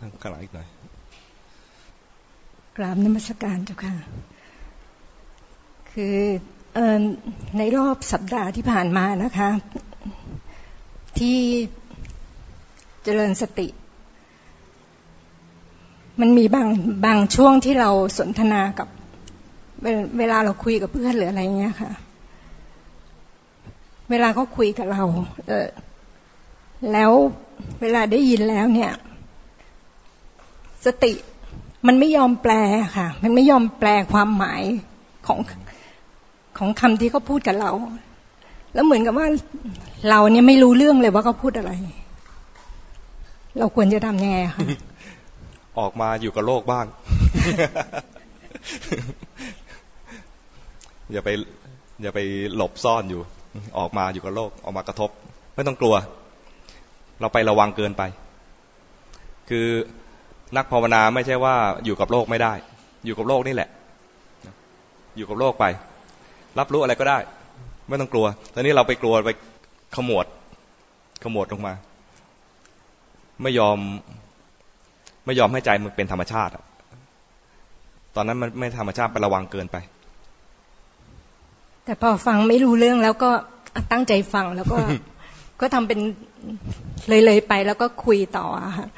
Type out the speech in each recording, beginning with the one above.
ข้างหลังอีกหน่อยกราบนมัสการเจ้าค่ะ คือในรอบสัปดาห์ที่ผ่านมานะคะ ที่เจริญสติ มันมีบางบางช่วงที่เราสนทนากับเวลาเราคุยกับเพื่อนหรืออะไรเงี้ยค่ะ เวลาเขาคุยกับเรา เออแล้วเวลาได้ยินแล้วเนี่ย สติมันไม่ยอมแปลค่ะ มันไม่ยอมแปลความหมายของของคำที่เขาพูดกับเรา แล้วเหมือนกับว่าเราเนี่ยไม่รู้เรื่องเลยว่าเขาพูดอะไร เราควรจะทำยังไงคะออกมาอยู่กับโลกบ้าง อย่าไป อย่าไปหลบซ่อนอยู่ ออกมาอยู่กับโลก ออกมากระทบ ไม่ต้องกลัว เราไประวังเกินไป คือ นักภาวนาไม่ใช่ว่าอยู่กับโลกไม่ได้ อยู่กับโลกนี่แหละ อยู่กับโลกไป รับรู้อะไรก็ได้ ไม่ต้องกลัว ตอนนี้เราไปกลัวไปขมวด ขมวดลงมา ไม่ยอม ไม่ยอมให้ใจมันเป็นธรรมชาติตอนนั้นมันไม่ธรรมชาติไประวังเกินไป แต่พอฟังไม่รู้เรื่องแล้วก็ตั้งใจฟังแล้วก็ ก็ทำเป็นเลยๆไปแล้วก็คุยต่อค่ะ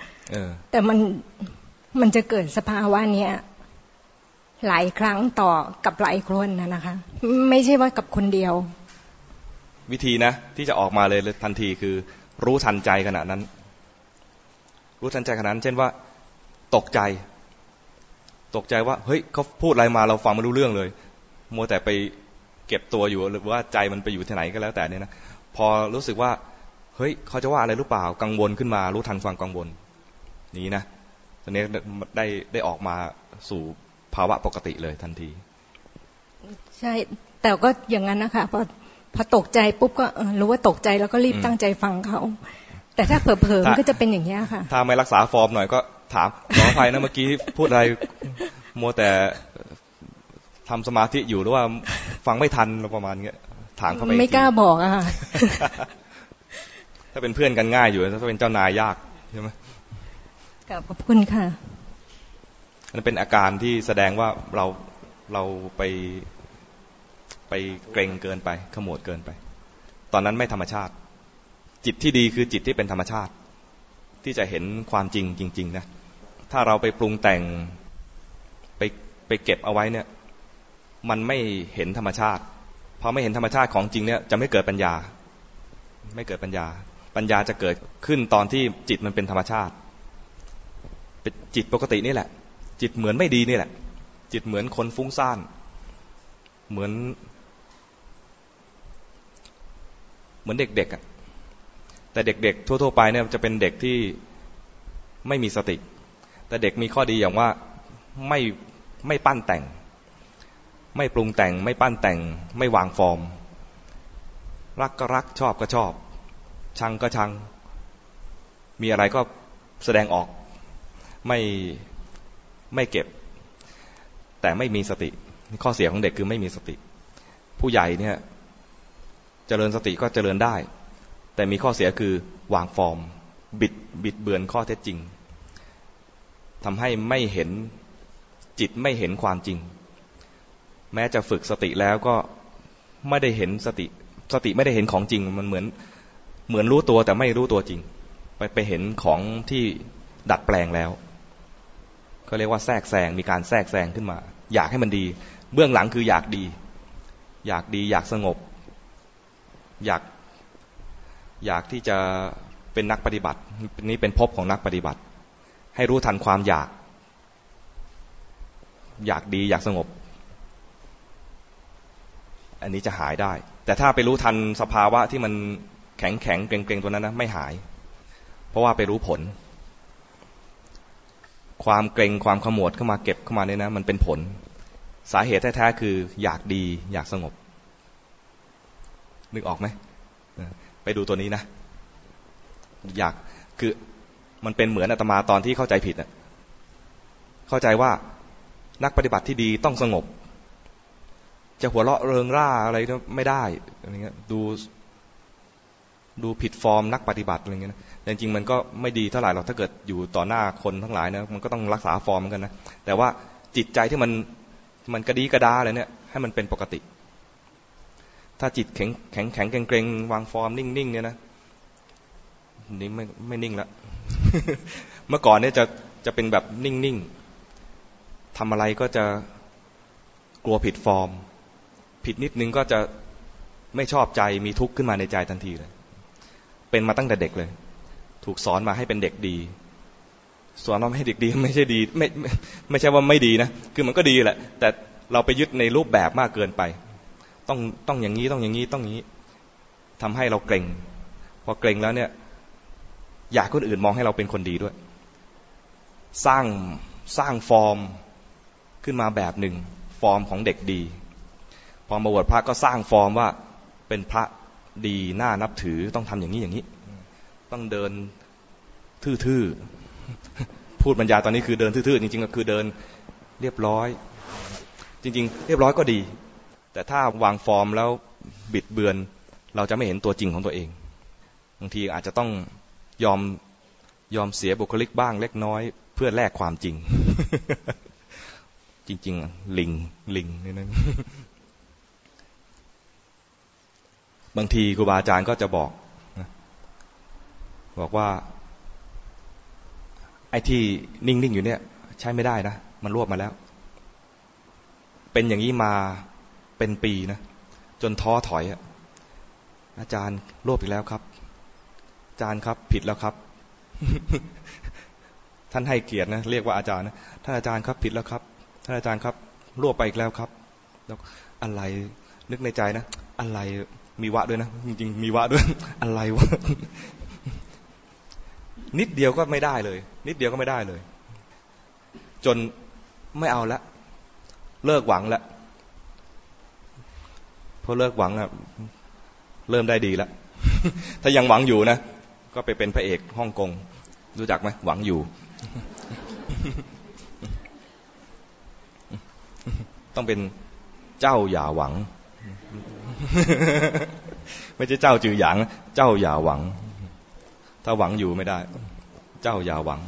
แต่มันมันจะเกิดสภาวะเนี้ยหลายครั้งต่อกับหลายคนนะนะคะ ไม่ใช่ว่ากับคนเดียว วิธีนะ ที่จะออกมาเลยทันทีคือ รู้ทันใจขณะนั้น รู้ทันใจขณะนั้น เช่นว่า ตกใจ ตกใจว่า เฮ้ยเขาพูดอะไรมาเราฟังไม่รู้เรื่องเลย มัวแต่ไปเก็บตัวอยู่หรือว่าใจมันไปอยู่ที่ไหนก็แล้วแต่เนี่ยนะพอรู้สึกว่า เฮ้ยเขาจะว่าอะไรหรือเปล่ากังวลขึ้นมา รู้ทันความกังวล นี้นะตอนนี้ได้ได้ออกมาสู่ภาวะปกติเลยทันที ใช่ แต่ก็อย่างนั้นนะคะพอพอตกใจปุ๊บก็รู้ว่าตกใจแล้วก็รีบตั้งใจฟังเขา แต่ถ้าเผลอๆมันก็จะเป็นอย่างนี้ค่ะ ถ้าไม่รักษาฟอร์มหน่อยก็ถามขออภัยนะเมื่อกี้พูดอะไรมัวแต่ทำสมาธิอยู่หรือว่าฟังไม่ทันประมาณเงี้ยถามเขาไปไม่กล้าบอกอะค่ะถ้าเป็นเพื่อนกันง่ายอยู่ ถ้าเป็นเจ้านายยากใช่ไหม กับขอบคุณค่ะมันเป็นอาการที่แสดงว่าเราเราไปไปเกรงเกินไปขมวดเกินไป ตอนนั้นไม่ธรรมชาติ จิตที่ดีคือจิตที่เป็นธรรมชาติ ที่จะเห็นความจริงจริง ๆ นะ ถ้าเราไปปรุงแต่งไปไปเก็บเอาไว้เนี่ย มันไม่เห็นธรรมชาติพอไม่เห็นธรรมชาติของจริงเนี่ยจะไม่เกิดปัญญา ไม่เกิดปัญญา ปัญญาจะเกิดขึ้นตอนที่จิตมันเป็นธรรมชาติ เป็นจิตปกตินี่แหละ จิตเหมือนไม่ดีนี่แหละ จิตเหมือนคนฟุ้งซ่าน เหมือน เหมือนเด็กๆอะแต่เด็กๆ ทั่ว ๆ ไปเนี่ยจะเป็นเด็กที่ไม่มีสติ แต่เด็กมีข้อดีอย่างว่าไม่ไม่ปั้นแต่ง ไม่ปรุงแต่ง ไม่ปั้นแต่ง ไม่วางฟอร์ม รักก็รักชอบก็ชอบ ชังก็ชัง มีอะไรก็แสดงออก ไม่ไม่เก็บ แต่ไม่มีสติ ข้อเสียของเด็กคือไม่มีสติ ผู้ใหญ่เนี่ยเจริญสติก็เจริญได้ แต่มีข้อเสียคือวางฟอร์ม บิดบิดเบือนข้อเท็จจริงทำให้ไม่เห็นจิตไม่เห็นความจริง แม้จะฝึกสติแล้วก็ไม่ได้เห็นสติ สติไม่ได้เห็นของจริง มันเหมือนเหมือนรู้ตัวแต่ไม่รู้ตัวจริง ไปไปเห็นของที่ดัดแปลงแล้ว ก็เรียกว่าแทรกแซงมีการแทรกแซงขึ้นมา อยากให้มันดี เบื้องหลังคืออยากดี อยากดีอยากสงบ อยากอยากที่จะเป็นนักปฏิบัติ นี้เป็นภพของนักปฏิบัติ ให้รู้ทันความอยาก อยากดีอยากสงบ อันนี้จะหายได้ แต่ถ้าไปรู้ทันสภาวะที่มันแข็งแข็งเกรงเกรงตัวนั้นนะไม่หาย เพราะว่าไปรู้ผล ความเกรงความขมวดเข้ามาเก็บเข้ามาเนี่ยนะ มันเป็นผล สาเหตุแท้ๆคือ อยากดี อยากสงบ นึกออกไหมไปดูตัวนี้นะ อยากคือมันเป็นเหมือนอาตมาตอนที่เข้าใจผิดอะเข้าใจว่านักปฏิบัติที่ดีต้องสงบ จะหัวเราะเริงร่าอะไรไม่ได้อะไรเงี้ยดู ดูผิดฟอร์มนักปฏิบัติอะไรเงี้ยนะจริงๆมันก็ไม่ดีเท่าไหร่หรอกถ้าเกิดอยู่ต่อหน้าคนทั้งหลายนะมันก็ต้องรักษาฟอร์มกันนะแต่ว่าจิตใจที่มันมันกระดีกระดาเลยเนี่ยให้มันเป็นปกติ ถ้าจิตแข็งแข็งแข็งเกรงๆวางฟอร์มนิ่งๆเนี่ยนะนี่ไม่ไม่นิ่งละเมื่อก่อนเนี่ยจะจะเป็นแบบนิ่งๆทำอะไรก็จะกลัวผิดฟอร์ม ผิดนิดนึงก็จะไม่ชอบใจมีทุกข์ขึ้นมาในใจทันทีเลย เป็นมาตั้งแต่เด็กเลย ถูกสอนมาให้เป็นเด็กดี สอนมาให้เด็กดีไม่ใช่ดี ไม่ไม่ใช่ว่าไม่ดีนะ คือมันก็ดีแหละ แต่เราไปยึดในรูปแบบมากเกินไป ต้องต้องอย่างนี้ต้องอย่างนี้ต้องอย่างนี้ทำให้เราเกรงพอเกรงแล้วเนี่ย อยากคนอื่นมองให้เราเป็นคนดีด้วย สร้างสร้างฟอร์มขึ้นมาแบบหนึ่ง ฟอร์มของเด็กดี พอมาบวชพระก็สร้างฟอร์มว่าเป็นพระ ดีน่านับถือต้องทำอย่างนี้อย่างนี้ ต้องเดินทื่อๆพูดบรรยายตอนนี้คือเดินทื่อๆจริงๆก็คือเดินเรียบร้อย จริง ๆ เรียบร้อยก็ดี แต่ถ้าวางฟอร์มแล้วบิดเบือน เราจะไม่เห็นตัวจริงของตัวเองบางทีอาจจะต้องยอมยอมเสียบุคลิกบ้างเล็กน้อย เพื่อแลกความจริง จริง ๆ ลิงลิงนี่นะ บางทีครูบาอาจารย์ก็จะบอกบอกว่า ไอ้ที่นิ่งๆอยู่เนี่ย ใช้ไม่ได้นะ มันรวบมาแล้ว เป็นอย่างนี้มาเป็นปีนะ จนท้อถอยอะอาจารย์รวบอีกแล้วครับ อาจารย์ครับ ผิดแล้วครับ ท่านให้เกียรตินะ เรียกว่าอาจารย์นะท่านอาจารย์ครับผิดแล้วครับ ท่านอาจารย์ครับรวบไปอีกแล้วครับ แล้วอะไรนึกในใจนะ อะไร มีวะด้วยนะจริงๆมีวะด้วยอะไรวะนิดเดียวก็ไม่ได้เลย นิดเดียวก็ไม่ได้เลย จนไม่เอาละ เลิกหวังละพอเลิกหวังอะเริ่มได้ดีแล้วถ้ายังหวังอยู่นะ ก็ไปเป็นพระเอกฮ่องกง รู้จักไหมหวังอยู่ ต้องเป็นเจ้าอย่าหวัง ไม่ใช่เจ้าจือหยางเจ้าอย่าหวัง ถ้าหวังอยู่ไม่ได้ เจ้าอย่าหวัง